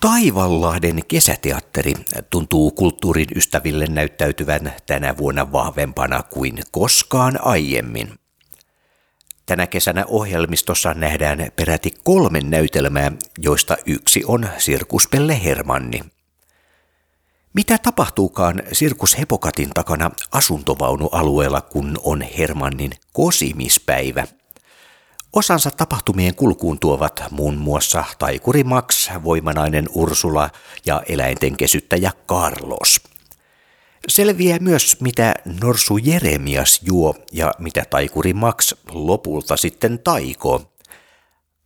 Taivanlahden kesäteatteri tuntuu kulttuurin ystäville näyttäytyvän tänä vuonna vahvempana kuin koskaan aiemmin. Tänä kesänä ohjelmistossa nähdään peräti kolme näytelmää, joista yksi on Sirkuspelle Hermanni. Mitä tapahtuukaan Sirkus Hepokatin takana asuntovaunualueella, kun on Hermannin kosimispäivä – Osansa tapahtumien kulkuun tuovat muun muassa taikuri Max, voimanainen Ursula ja eläinten kesyttäjä Carlos. Selviää myös, mitä Norsu Jeremias juo ja mitä taikuri Max lopulta sitten taikoo.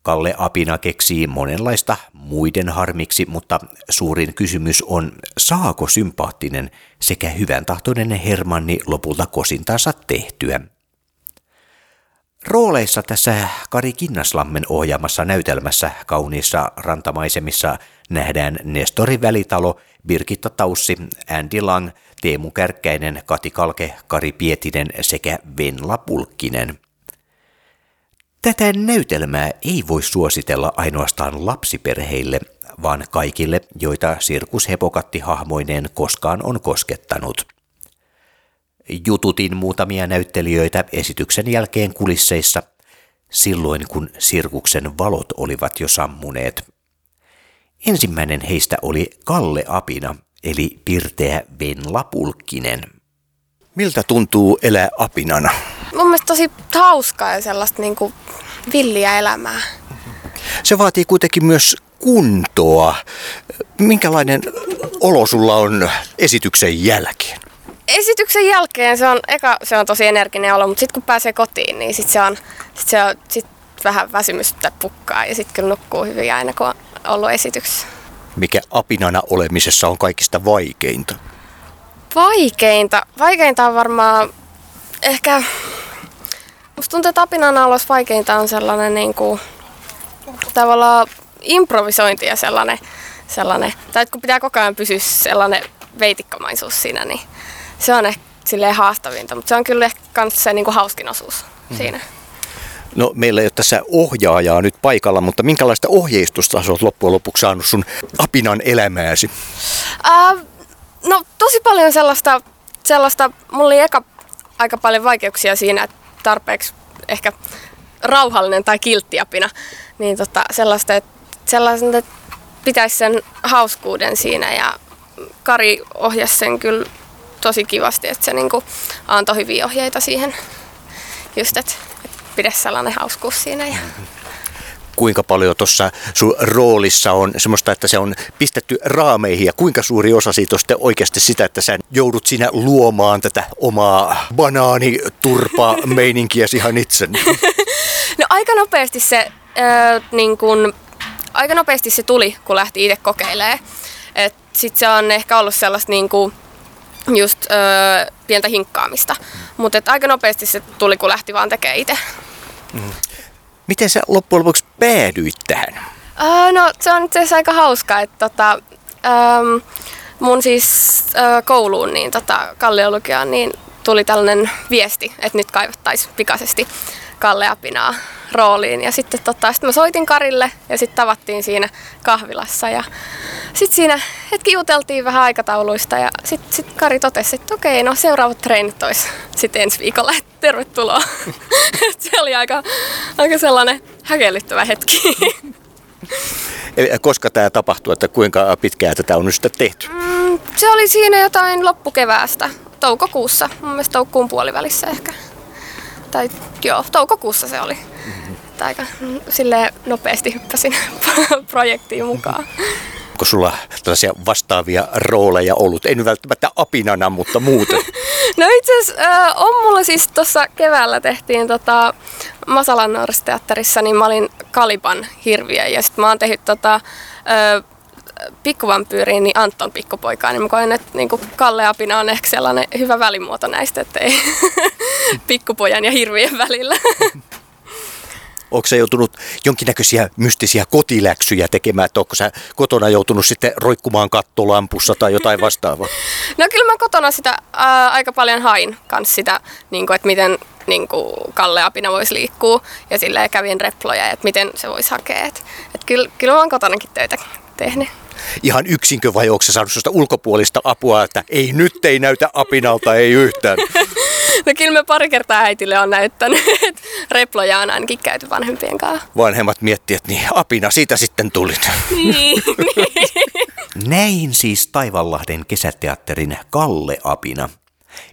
Kalle Apina keksii monenlaista muiden harmiksi, mutta suurin kysymys on, saako sympaattinen sekä hyvän tahtoinen Hermanni lopulta kosintansa tehtyä. Rooleissa tässä Kari Kinnaslammen ohjaamassa näytelmässä kauniissa rantamaisemissa nähdään Nestori Välitalo, Birgitta Taussi, Andy Lang, Teemu Kärkkäinen, Kati Kalke, Kari Pietinen sekä Venla Pulkkinen. Tätä näytelmää ei voi suositella ainoastaan lapsiperheille, vaan kaikille, joita sirkushepokatti hahmoineen koskaan on koskettanut. Jututin muutamia näyttelijöitä esityksen jälkeen kulisseissa, silloin kun sirkuksen valot olivat jo sammuneet. Ensimmäinen heistä oli Kalle Apina, eli pirteä Venla Pulkkinen. Miltä tuntuu elää apinana? Mun mielestä tosi hauskaa ja sellaista niin kuin villiä elämää. Se vaatii kuitenkin myös kuntoa. Minkälainen olo sulla on esityksen jälkeen? esityksen jälkeen se on, eka se on tosi energinen olo, mutta sitten kun pääsee kotiin, niin sitten se on, sit se on sit vähän väsymystä pukkaa ja sitten kyllä nukkuu hyvin aina, kun on ollut esityksessä. Mikä apinana olemisessa on kaikista vaikeinta? Vaikeinta? Vaikeinta on varmaan ehkä... Musta tuntuu, että apinana olossa vaikeinta on sellainen niin kuin, tavallaan improvisointi ja sellainen, sellainen, tai kun pitää koko ajan pysyä sellainen veitikkamaisuus siinä, niin se on ehkä silleen haastavinta, mutta se on kyllä ehkä se niin kuin hauskin osuus mm. siinä. No meillä ei ole tässä ohjaajaa nyt paikalla, mutta minkälaista ohjeistusta olet loppujen lopuksi saanut sun apinan elämääsi? Uh, no tosi paljon sellaista, sellaista, mulla oli eka aika paljon vaikeuksia siinä, että tarpeeksi ehkä rauhallinen tai kilttiapina, niin tota, sellaista, että, sellaista, että pitäisi sen hauskuuden siinä ja Kari ohjasi sen kyllä tosi kivasti, että se niinku antoi hyviä ohjeita siihen. Just, että et pidä sellainen hauskuus siinä. Ja kuinka paljon tuossa sun roolissa on semmoista, että se on pistetty raameihin ja kuinka suuri osa siitä on sitten oikeasti sitä, että sä joudut siinä luomaan tätä omaa banaaniturpa meininkiäsi ihan itse? No aika nopeasti se, äh, niin kun, aika nopeasti se tuli, kun lähti itse kokeilemaan. Sitten se on ehkä ollut sellaista niin kuin, just öö, pientä hinkkaamista. Mutta aika nopeasti se tuli, kun lähti vaan tekemään itse. Mm. Miten sä loppujen lopuksi päädyit tähän? Öö, no se on itse asiassa aika hauskaa, että tota, öö, mun siis öö, kouluun, niin tota, Kalliolukiaan, niin tuli tällainen viesti, että nyt kaivattaisiin pikaisesti Kalle Apinaa rooliin. Ja sitten tota, sit mä soitin Karille ja sitten tavattiin siinä kahvilassa. Ja sitten siinä hetki juteltiin vähän aikatauluista ja sitten sit Kari totesi, että okei, no seuraavat treenit olisi sitten ensi viikolla, että tervetuloa. se oli aika, aika sellainen häkellyttävä hetki. Eli koska tämä tapahtui, että kuinka pitkään tätä on nyt sitten tehty? Mm, se oli siinä jotain loppukeväästä, toukokuussa, mun mielestä toukokuun puolivälissä ehkä. Tai joo, toukokuussa se oli. Mm-hmm. Aika sille nopeasti hyppäsin projektiin mukaan. Onko sulla tällaisia vastaavia rooleja ollut? En välttämättä apinana, mutta muuten. no itse asiassa äh, on mulla siis tuossa keväällä tehtiin tota, Masalan niin mä olin Kaliban hirviö ja sitten mä oon tehnyt tota, äh, pikkuvampyyriin, niin Anton pikkupoikaa, niin mä koen, että niin Kalle Apina on ehkä sellainen hyvä välimuoto näistä, että ei pikkupojan ja hirvien välillä. Onko se joutunut jonkinnäköisiä mystisiä kotiläksyjä tekemään, että onko sä kotona joutunut sitten roikkumaan kattolampussa tai jotain vastaavaa? No kyllä mä kotona sitä ää, aika paljon hain kanssa sitä, niin kuin, että miten niin kuin Kalle Apina voisi liikkua ja silleen kävin reploja, että miten se voisi hakea. Et, et kyllä, kyllä mä oon kotonakin töitä tehnyt. Ihan yksinkö vai onko se saanut sellaista ulkopuolista apua, että ei nyt ei näytä apinalta, ei yhtään? No kyllä me pari kertaa äitille on näyttänyt, että reploja on ainakin käyty vanhempien kanssa. Vanhemmat miettii, että niin apina siitä sitten tuli. Niin, Näin siis Taivanlahden kesäteatterin Kalle Apina.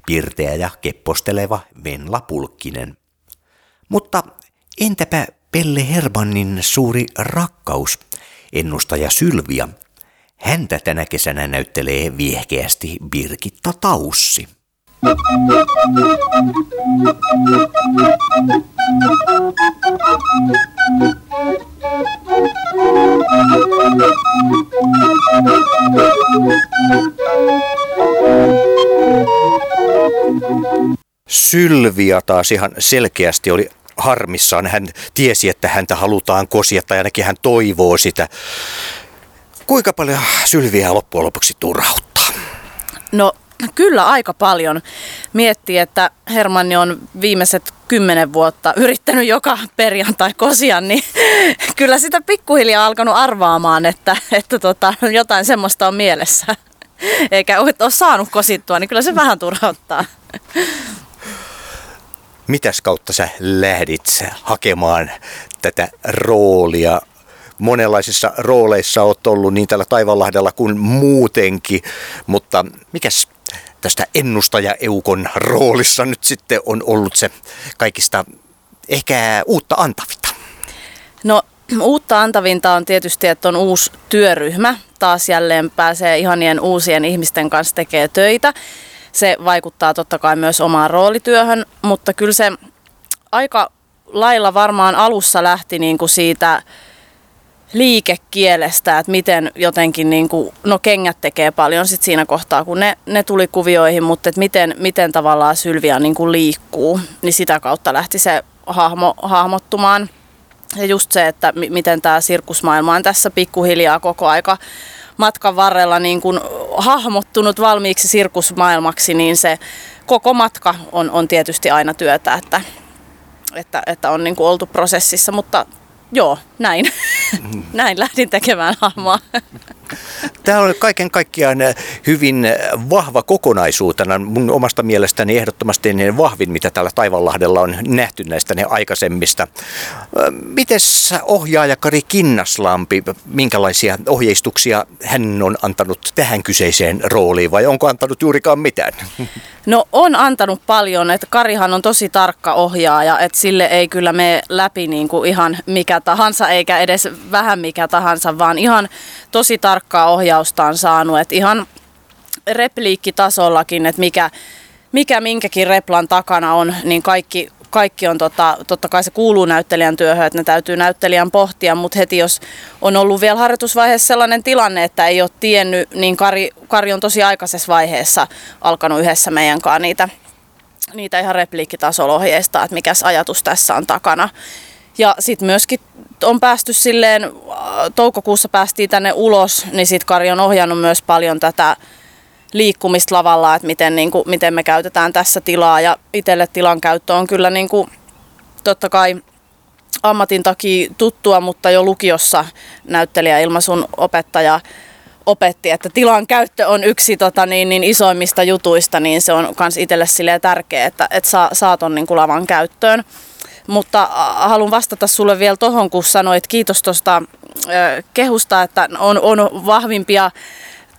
Pirteä ja kepposteleva Venla Pulkkinen. Mutta entäpä Pelle Hermannin suuri rakkaus, ennustaja Sylvia? Häntä tänä kesänä näyttelee viehkeästi Birgitta Taussi. Sylvia taas ihan selkeästi oli harmissaan. Hän tiesi, että häntä halutaan kosia tai ainakin hän toivoo sitä. Kuinka paljon Sylviä loppujen lopuksi turhauttaa? No kyllä aika paljon. Miettii, että Hermanni on viimeiset kymmenen vuotta yrittänyt joka perjantai kosia, niin kyllä sitä pikkuhiljaa alkanut arvaamaan, että, että tota, jotain semmoista on mielessä. Eikä ole saanut kosittua, niin kyllä se vähän turhauttaa. Mitäs kautta sä lähdit hakemaan tätä roolia? Monenlaisissa rooleissa oot ollut niin täällä Taivanlahdella kuin muutenkin, mutta mikäs tästä ennustaja Eukon roolissa nyt sitten on ollut se kaikista ehkä uutta antavinta? No uutta antavinta on tietysti, että on uusi työryhmä. Taas jälleen pääsee ihanien uusien ihmisten kanssa tekee töitä. Se vaikuttaa totta kai myös omaan roolityöhön, mutta kyllä se aika lailla varmaan alussa lähti niin kuin siitä liikekielestä, että miten jotenkin, niin kuin, no kengät tekee paljon sit siinä kohtaa, kun ne, ne tuli kuvioihin, mutta että miten, miten tavallaan Sylvia niin kuin liikkuu, niin sitä kautta lähti se hahmo, hahmottumaan. Ja just se, että m- miten tämä sirkusmaailma on tässä pikkuhiljaa koko aika matkan varrella niin kuin hahmottunut valmiiksi sirkusmaailmaksi, niin se koko matka on, on tietysti aina työtä, että, että, että on niin kuin oltu prosessissa, mutta joo, näin. näin lähdin tekemään hahmoa. Tämä on kaiken kaikkiaan hyvin vahva kokonaisuutena. Mun omasta mielestäni ehdottomasti niin vahvin, mitä täällä Taivanlahdella on nähty näistä ne aikaisemmista. Mites ohjaaja Kari Kinnaslampi, minkälaisia ohjeistuksia hän on antanut tähän kyseiseen rooliin vai onko antanut juurikaan mitään? No on antanut paljon, että Karihan on tosi tarkka ohjaaja, että sille ei kyllä mene läpi niin kuin ihan mikä tahansa eikä edes vähän mikä tahansa, vaan ihan tosi tarkkaa ohjausta on saanut, että ihan repliikkitasollakin, että mikä, mikä minkäkin replan takana on, niin kaikki, kaikki on tota, totta kai se kuuluu näyttelijän työhön, että ne täytyy näyttelijän pohtia, mutta heti jos on ollut vielä harjoitusvaiheessa sellainen tilanne, että ei ole tiennyt, niin Kari, Kari on tosi aikaisessa vaiheessa alkanut yhdessä meidän kanssa niitä, niitä ihan repliikkitasolla ohjeistaa, että mikä ajatus tässä on takana. Ja sitten myöskin on päästy silleen, äh, toukokuussa päästiin tänne ulos, niin sitten Kari on ohjannut myös paljon tätä liikkumista lavalla, että miten, niin kuin, miten me käytetään tässä tilaa. Ja itselle tilan käyttö on kyllä niin kuin, totta kai ammatin takia tuttua, mutta jo lukiossa näyttelijä ilmaisun opettaja opetti, että tilan käyttö on yksi tota, niin, niin isoimmista jutuista, niin se on myös itselle tärkeää, että, että saa, saa ton niin kuin lavan käyttöön. Mutta haluan vastata sulle vielä tuohon, kun sanoit kiitos tuosta kehusta, että on, on vahvimpia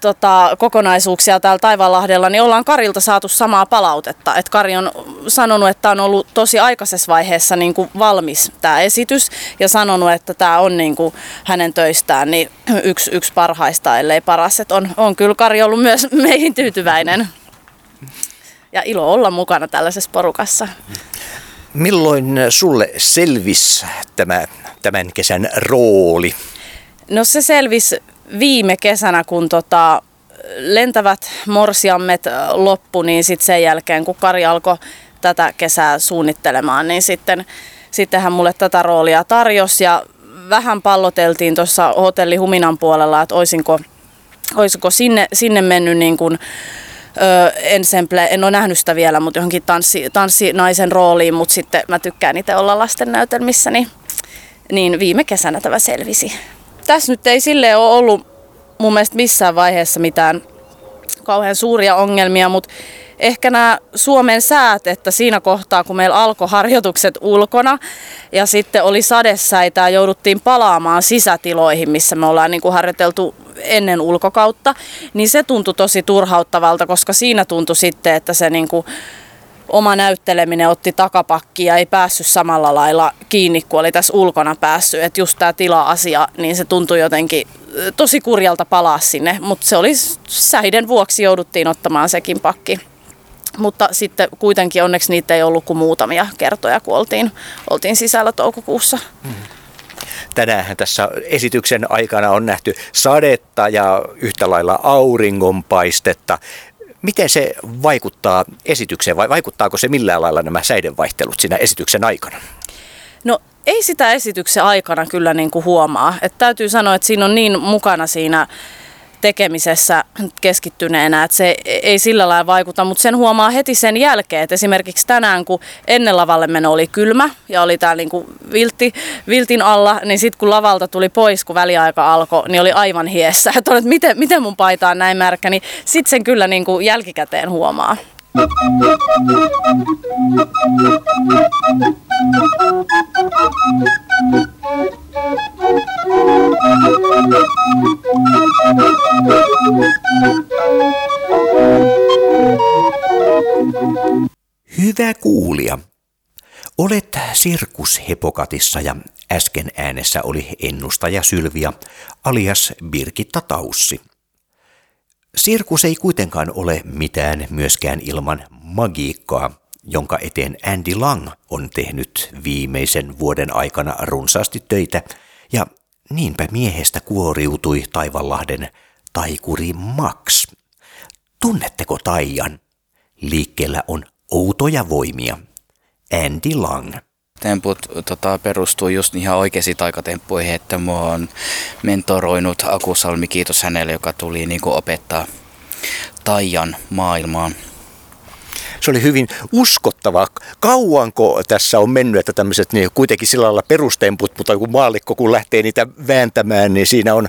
tota, kokonaisuuksia täällä Taivaanlahdella, niin ollaan Karilta saatu samaa palautetta. Et Kari on sanonut, että on ollut tosi aikaisessa vaiheessa niin kuin valmis tämä esitys ja sanonut, että tämä on niin kuin hänen töistään niin yksi, yksi parhaista, ellei paras. Et on, on kyllä Kari ollut myös meihin tyytyväinen ja ilo olla mukana tällaisessa porukassa. Milloin sulle selvisi tämä tämän kesän rooli? No se selvisi viime kesänä, kun tota, lentävät morsiammet loppu, niin sitten sen jälkeen, kun Kari alkoi tätä kesää suunnittelemaan, niin sitten sitten hän mulle tätä roolia tarjosi ja vähän palloteltiin tuossa hotelli Huminan puolella, että olisinko, olisiko sinne, sinne mennyt niin kuin, ensemble, en ole nähnyt sitä vielä, mutta johonkin tanssi, tanssinaisen rooliin, mutta sitten mä tykkään itse olla lasten näytelmissä, niin, niin viime kesänä tämä selvisi. Tässä nyt ei sille ole ollut mun mielestä missään vaiheessa mitään kauhean suuria ongelmia, mutta ehkä nämä Suomen säät, että siinä kohtaa kun meillä alkoi harjoitukset ulkona ja sitten oli sadesäitä ja jouduttiin palaamaan sisätiloihin, missä me ollaan niin kuin harjoiteltu ennen ulkokautta, niin se tuntui tosi turhauttavalta, koska siinä tuntui sitten, että se niin kuin oma näytteleminen otti takapakki ja ei päässyt samalla lailla kiinni kuin oli tässä ulkona päässyt. Että just tämä tila-asia, niin se tuntui jotenkin tosi kurjalta palaa sinne, mutta se oli säiden vuoksi jouduttiin ottamaan sekin pakki. Mutta sitten kuitenkin onneksi niitä ei ollut kuin muutamia kertoja, kun oltiin, oltiin sisällä toukokuussa. Hmm. Tänään tässä esityksen aikana on nähty sadetta ja yhtä lailla auringonpaistetta. Miten se vaikuttaa esitykseen vai vaikuttaako se millään lailla nämä säidenvaihtelut siinä esityksen aikana? No ei sitä esityksen aikana kyllä niin kuin huomaa. Et täytyy sanoa, että siinä on niin mukana siinä tekemisessä keskittyneenä, että se ei sillä lailla vaikuta, mutta sen huomaa heti sen jälkeen, että esimerkiksi tänään, kun ennen lavalle meno oli kylmä ja oli täällä niin viltti, viltin alla, niin sitten kun lavalta tuli pois, kun väliaika alkoi, niin oli aivan hiessä. Että miten, miten mun paita on näin märkä, niin sitten sen kyllä niin kuin jälkikäteen huomaa. Hyvä kuulija. Olet Sirkus Hepokatissa ja äsken äänessä oli ennustaja Sylvia alias Birgitta Taussi. Sirkus ei kuitenkaan ole mitään myöskään ilman magiikkaa, jonka eteen Andy Lang on tehnyt viimeisen vuoden aikana runsaasti töitä, ja niinpä miehestä kuoriutui Taivanlahden taikuri Max. Tunnetteko Taijan? Liikkeellä on outoja voimia. Andy Lang. Temput tota, perustuu just ihan oikeisiin taikatemppuihin, että mua on mentoroinut Akusalmi, kiitos hänelle, joka tuli niin kuin, opettaa Taijan maailmaan. Se oli hyvin uskottava. Kauanko tässä on mennyt, että tämmöiset niin kuitenkin sillä lailla perustemput, mutta kun maallikko kun lähtee niitä vääntämään, niin siinä on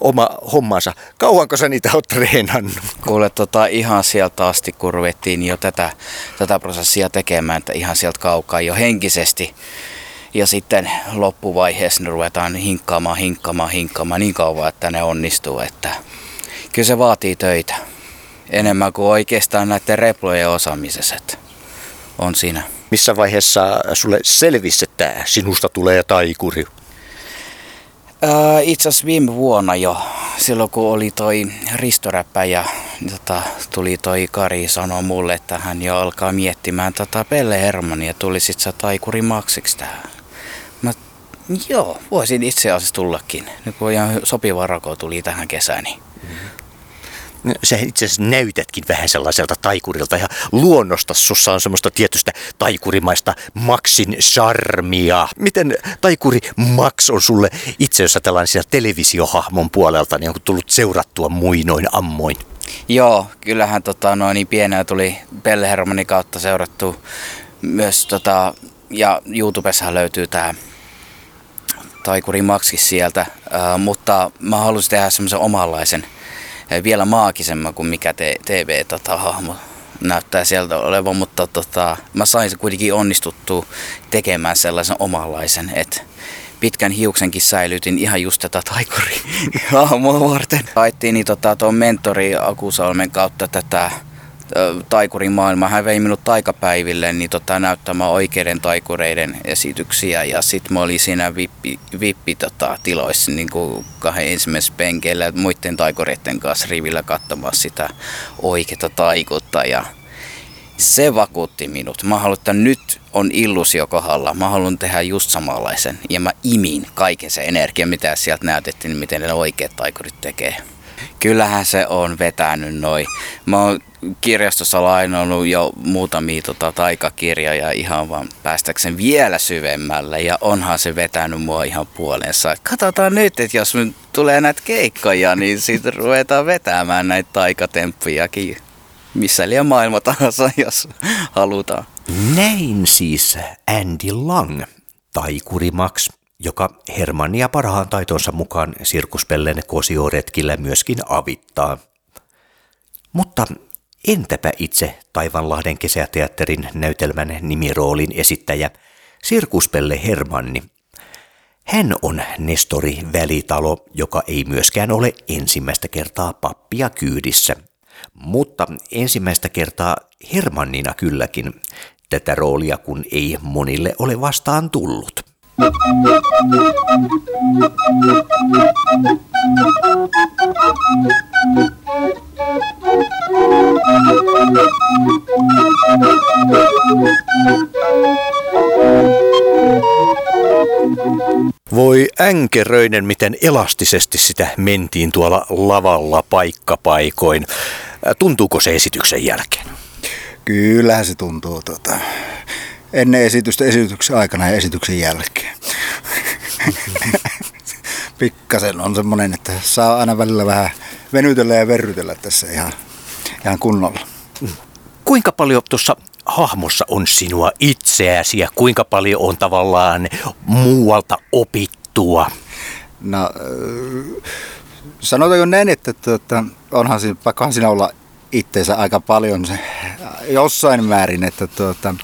oma hommansa. Kauanko sä niitä oot treenannut? Kuule, tota, ihan sieltä asti, kun ruvettiin jo tätä, tätä prosessia tekemään, että ihan sieltä kaukaa jo henkisesti. Ja sitten loppuvaiheessa ne ruvetaan hinkkaamaan, hinkkaamaan, hinkkaamaan niin kauan, että ne onnistuu. Että kyllä se vaatii töitä. Enemmän kuin oikeastaan näiden replojen osaamisessa. On siinä. Missä vaiheessa sulle selvisi, että sinusta tulee taikuri? Äh, itse asiassa viime vuonna jo, silloin kun oli toi Ristoräppä ja tota, tuli toi Kari sanoa mulle, että hän jo alkaa miettimään tota Pelle Hermania tuli sit sä taikuri maksiksi tähän. Mä, joo, voisin itse asiassa tullakin. Nyt kun ihan sopiva rako tuli tähän kesään, niin mm-hmm sä itse asiassa näytätkin vähän sellaiselta taikurilta ja luonnosta sussa on semmoista tietystä taikurimaista Maxin charmia. Miten taikuri Max on sulle itse asiassa tällainen televisiohahmon puolelta niin onko tullut seurattua muinoin ammoin? Joo, kyllähän tota, noin niin pienellä tuli Pelle Hermanin kautta seurattu myös tota, ja YouTubessa löytyy tämä Taikuri Maxki sieltä, äh, mutta mä halusin tehdä semmoisen omanlaisen vielä maagisemman kuin mikä TV-hahmo tota, näyttää sieltä olevan, mutta tota, mä sain se kuitenkin onnistuttua tekemään sellaisen omanlaisen, että pitkän hiuksenkin säilytin ihan just tätä taikuri hahmoa varten. Haettiin niin tota, tuon mentori Akusalmen kautta tätä taikurin maailma. Hän vei minut taikapäiville niin tota, näyttämään oikeiden taikureiden esityksiä ja sitten mä olin siinä vippi, vippi tota, tiloissa niin kahden ensimmäisessä penkeillä muiden taikureiden kanssa rivillä katsomaan sitä oikeita taikutta ja se vakuutti minut. Mä haluan, että nyt on illusio kohdalla. Mä haluan tehdä just samanlaisen. Ja mä imin kaiken se energia, mitä sieltä näytettiin, miten ne oikeat taikurit tekee. Kyllähän se on vetänyt noin. Mä oon kirjastossa lainannut jo muutamia tota, taikakirjoja ihan vaan päästäkseen vielä syvemmälle ja onhan se vetänyt mua ihan puolensa. Katsotaan nyt, että jos tulee näitä keikkoja, niin sitten ruvetaan vetämään näitä taikatemppujakin missä liian maailma tahansa, jos halutaan. Näin siis Andy Lang, taikuri Max, joka Hermannia parhaan taitonsa mukaan sirkuspellen kosioretkillä myöskin avittaa. Mutta entäpä itse Taivanlahden kesäteatterin näytelmän nimiroolin esittäjä Sirkuspelle Hermanni? Hän on Nestori Välitalo, joka ei myöskään ole ensimmäistä kertaa pappia kyydissä – mutta ensimmäistä kertaa Hermannina kylläkin tätä roolia, kun ei monille ole vastaan tullut. Voi änkeröinen, miten elastisesti sitä mentiin tuolla lavalla paikkapaikoin. Tuntuuko se esityksen jälkeen? Kyllähän se tuntuu tota, ennen esitystä, esityksen aikana ja esityksen jälkeen. Pikkasen on semmoinen, että saa aina välillä vähän venytellä ja verrytellä tässä ihan, ihan kunnolla. Kuinka paljon tuossa hahmossa on sinua itseäsi ja kuinka paljon on tavallaan muualta opittua? No, sanotaanko näin, että tuota, onhan siinä, pakkohan siinä olla itseensä aika paljon se, jossain määrin, että tuota,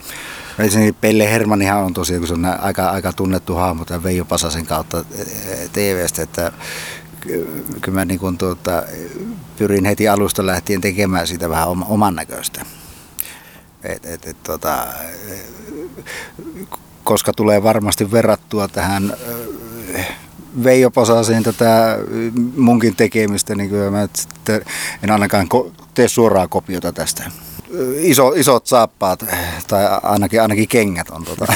Ensinnäkin Pelle Hermanihan on tosiaan, kun se on aika, aika tunnettu hahmo tämän Veijo Pasasen kautta TVstä, että kyllä mä niin kuin tuota, pyrin heti alusta lähtien tekemään sitä vähän oman näköistä. Et, et, et, tota, koska tulee varmasti verrattua tähän Veijo Pasaseen tätä munkin tekemistä, niin kyllä mä en ainakaan tee suoraa kopiota tästä. Iso, isot saappaat, tai ainakin, ainakin kengät on tota,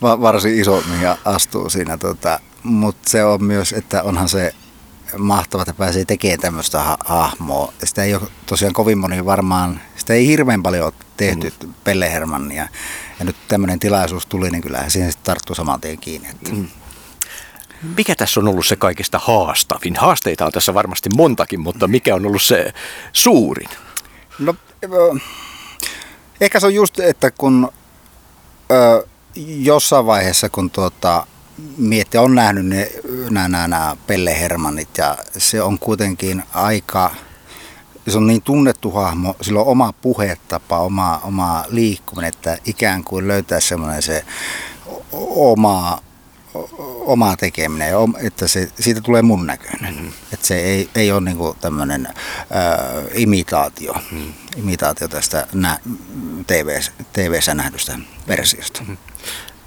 varsin iso, mihin astuu siinä. Tota, Mutta se on myös, että onhan se mahtavaa, että pääsee tekemään tämmöistä ha- hahmoa. Sitä ei ole tosiaan kovin moni varmaan, sitä ei hirveän paljon ole tehty mm. Pelle Hermannia. Ja nyt tämmöinen tilaisuus tuli, niin kyllähän siihen tarttuu saman tien kiinni. Että. Mm. Mikä tässä on ollut se kaikista haastavin? Haasteita on tässä varmasti montakin, mutta mikä on ollut se suurin? No, ehkä se on just, että kun ö, jossain vaiheessa, kun tuota, miettii, on nähnyt ne, nämä, nämä, nämä Pelle Hermanit ja se on kuitenkin aika, se on niin tunnettu hahmo, sillä on oma puhetapa, oma, oma liikkuminen, että ikään kuin löytää semmoinen se oma oma tekeminen, että se, siitä tulee mun näköinen. Mm-hmm. Että se ei, ei ole niinku tämmöinen äh, imitaatio, mm-hmm. imitaatio tästä nä, TV, TV-ssä nähdystä versiosta. Mm-hmm.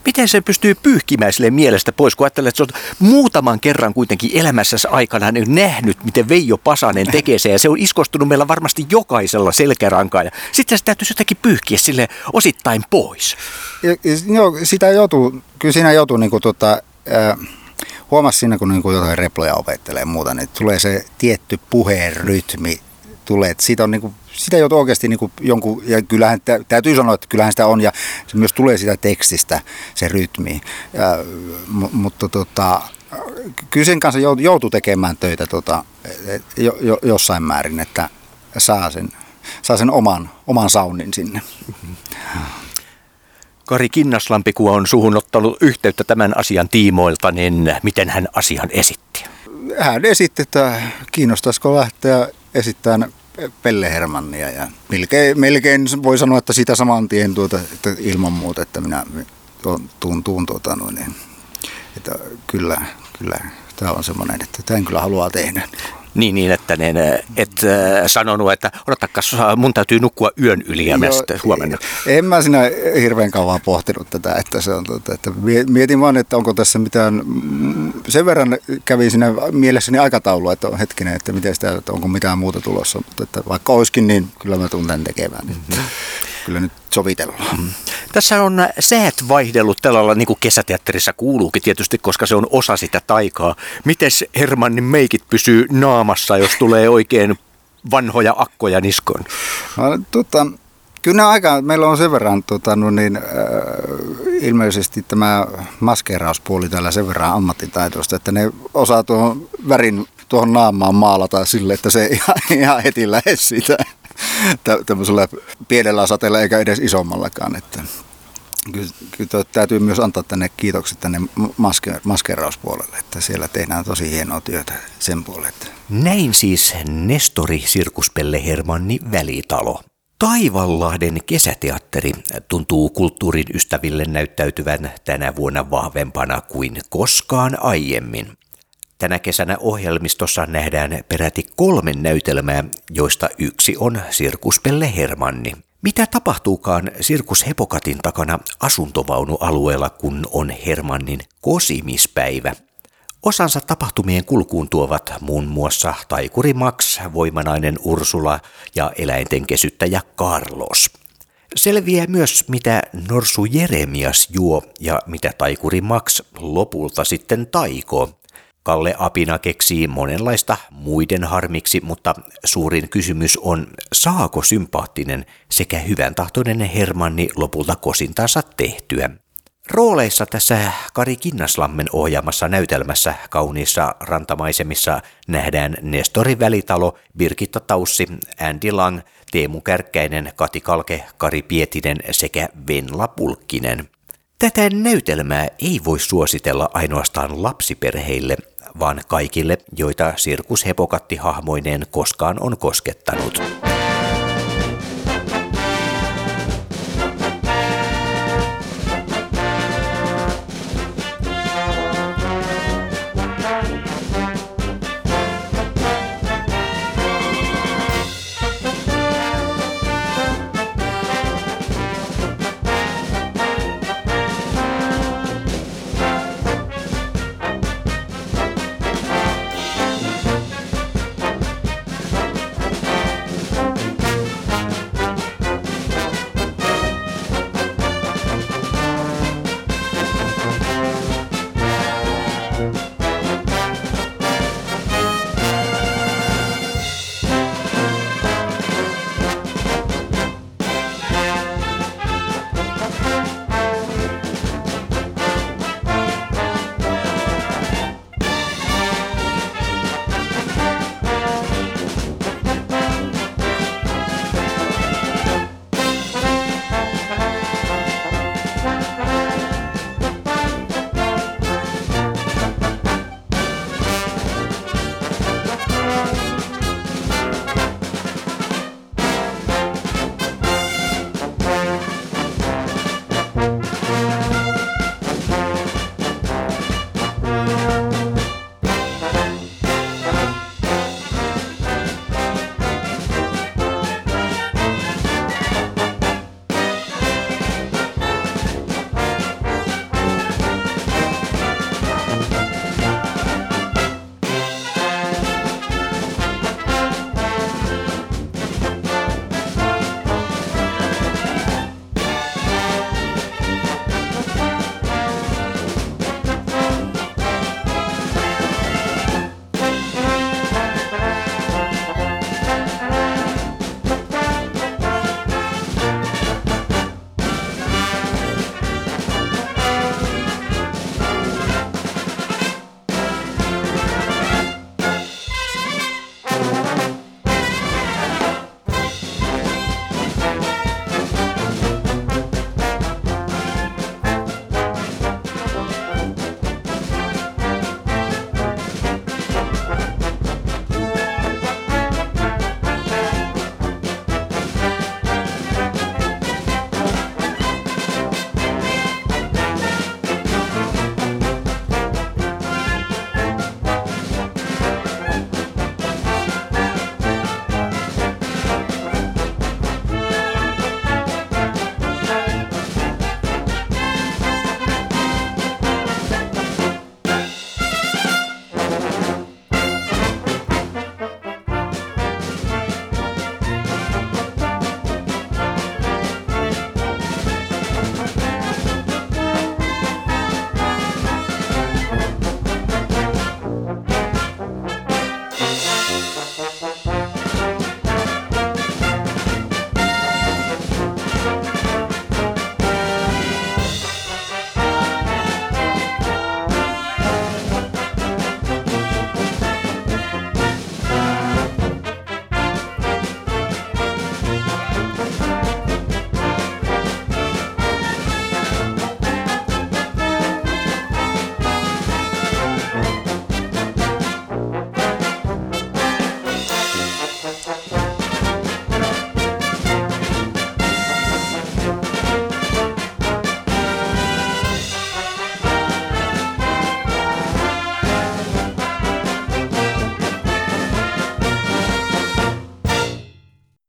Miten se pystyy pyyhkimään sille mielestä pois, kun ajattelee, että sä muutaman kerran kuitenkin elämässäsi aikana nähnyt, miten Veijo Pasanen tekee se, ja se on iskostunut meillä varmasti jokaisella selkärankaa, ja sitten se täytyisi jotenkin pyyhkiä sille osittain pois. Ja, no, sitä joutuu, kyllä siinä joutuu niin kuin, tota, huomasi siinä, kun niin jotain reploja opettelee ja muuta, niin tulee se tietty puheen rytmi, tulee, että siitä on niin kuin sitä joutuu oikeasti niin kuin jonkun, ja kyllähän täytyy sanoa, että kyllähän sitä on, ja se myös tulee sitä tekstistä, se rytmi. Ja, mutta tota, kyllä sen kanssa joutuu tekemään töitä tota, jo, jo, jossain määrin, että saa sen, saa sen oman, oman saunin sinne. Kari Kinnaslampi, kun on suhun ottanut yhteyttä tämän asian tiimoilta, niin miten hän asian esitti? Hän esitti, että kiinnostaisiko lähteä esittämään Pelle Hermannia ja melkein, melkein voi sanoa, että sitä saman tien tuota, että ilman muuta, että minä tuun, tuun tuota, noin, niin, että kyllä, kyllä tämä on semmoinen, että tämän kyllä haluaa tehdä. Niin, niin että ne, et äh, sanonut, että odottakas, mun täytyy nukkua yön yli ja sitten huomenna. En mä siinä hirveän kauan pohtinut tätä, että se on, että mietin vaan, että onko tässä mitään, sen verran kävin siinä mielessäni aikataulua, että on hetkinen, että miten sitä, että onko mitään muuta tulossa, mutta että vaikka olisikin, niin kyllä mä tunnen tekemään. Mm-hmm. Kyllä nyt sovitellaan. Mm-hmm. Tässä on säät vaihdellut tällä lailla, niin kuin kesäteatterissa kuuluukin tietysti, koska se on osa sitä taikaa. Miten Hermannin meikit pysyy naamassa, jos tulee oikein vanhoja akkoja niskoon? No, tota, kyllä aika, meillä on sen verran tota, no niin, äh, ilmeisesti tämä maskeerauspuoli täällä sen verran ammattitaitoista, että ne osaa tuohon värin tuohon naamaan maalata sille, että se ihan, ihan heti lähes sitä tämmöisellä pienellä sateella eikä edes isommallakaan. Että kyllä, täytyy myös antaa tänne kiitokset tänne maske, maskerauspuolelle, että siellä tehdään tosi hienoa työtä sen puolelle. Näin siis Nestori Sirkuspelle Hermanni Välitalo. Taivanlahden kesäteatteri tuntuu kulttuurin ystäville näyttäytyvän tänä vuonna vahvempana kuin koskaan aiemmin. Tänä kesänä ohjelmistossa nähdään peräti kolme näytelmää, joista yksi on Sirkuspelle Hermanni. Mitä tapahtuukaan Sirkus Hepokatin takana asuntovaunualueella, kun on Hermannin kosimispäivä? Osansa tapahtumien kulkuun tuovat muun muassa taikuri Max, voimanainen Ursula ja eläinten kesyttäjä Carlos. Selviää myös, mitä Norsu Jeremias juo ja mitä taikuri Max lopulta sitten taikoo. Kalle Apina keksii monenlaista muiden harmiksi, mutta suurin kysymys on, saako sympaattinen sekä hyvän tahtoinen Hermanni lopulta kosintansa tehtyä. Rooleissa tässä Kari Kinnaslammen ohjaamassa näytelmässä kauniissa rantamaisemissa nähdään Nestori Välitalo, Birgitta Taussi, Andy Lang, Teemu Kärkkäinen, Kati Kalke, Kari Pietinen sekä Venla Pulkkinen. Tätä näytelmää ei voi suositella ainoastaan lapsiperheille, vaan kaikille, joita Sirkus Hepokatti hahmoineen koskaan on koskettanut.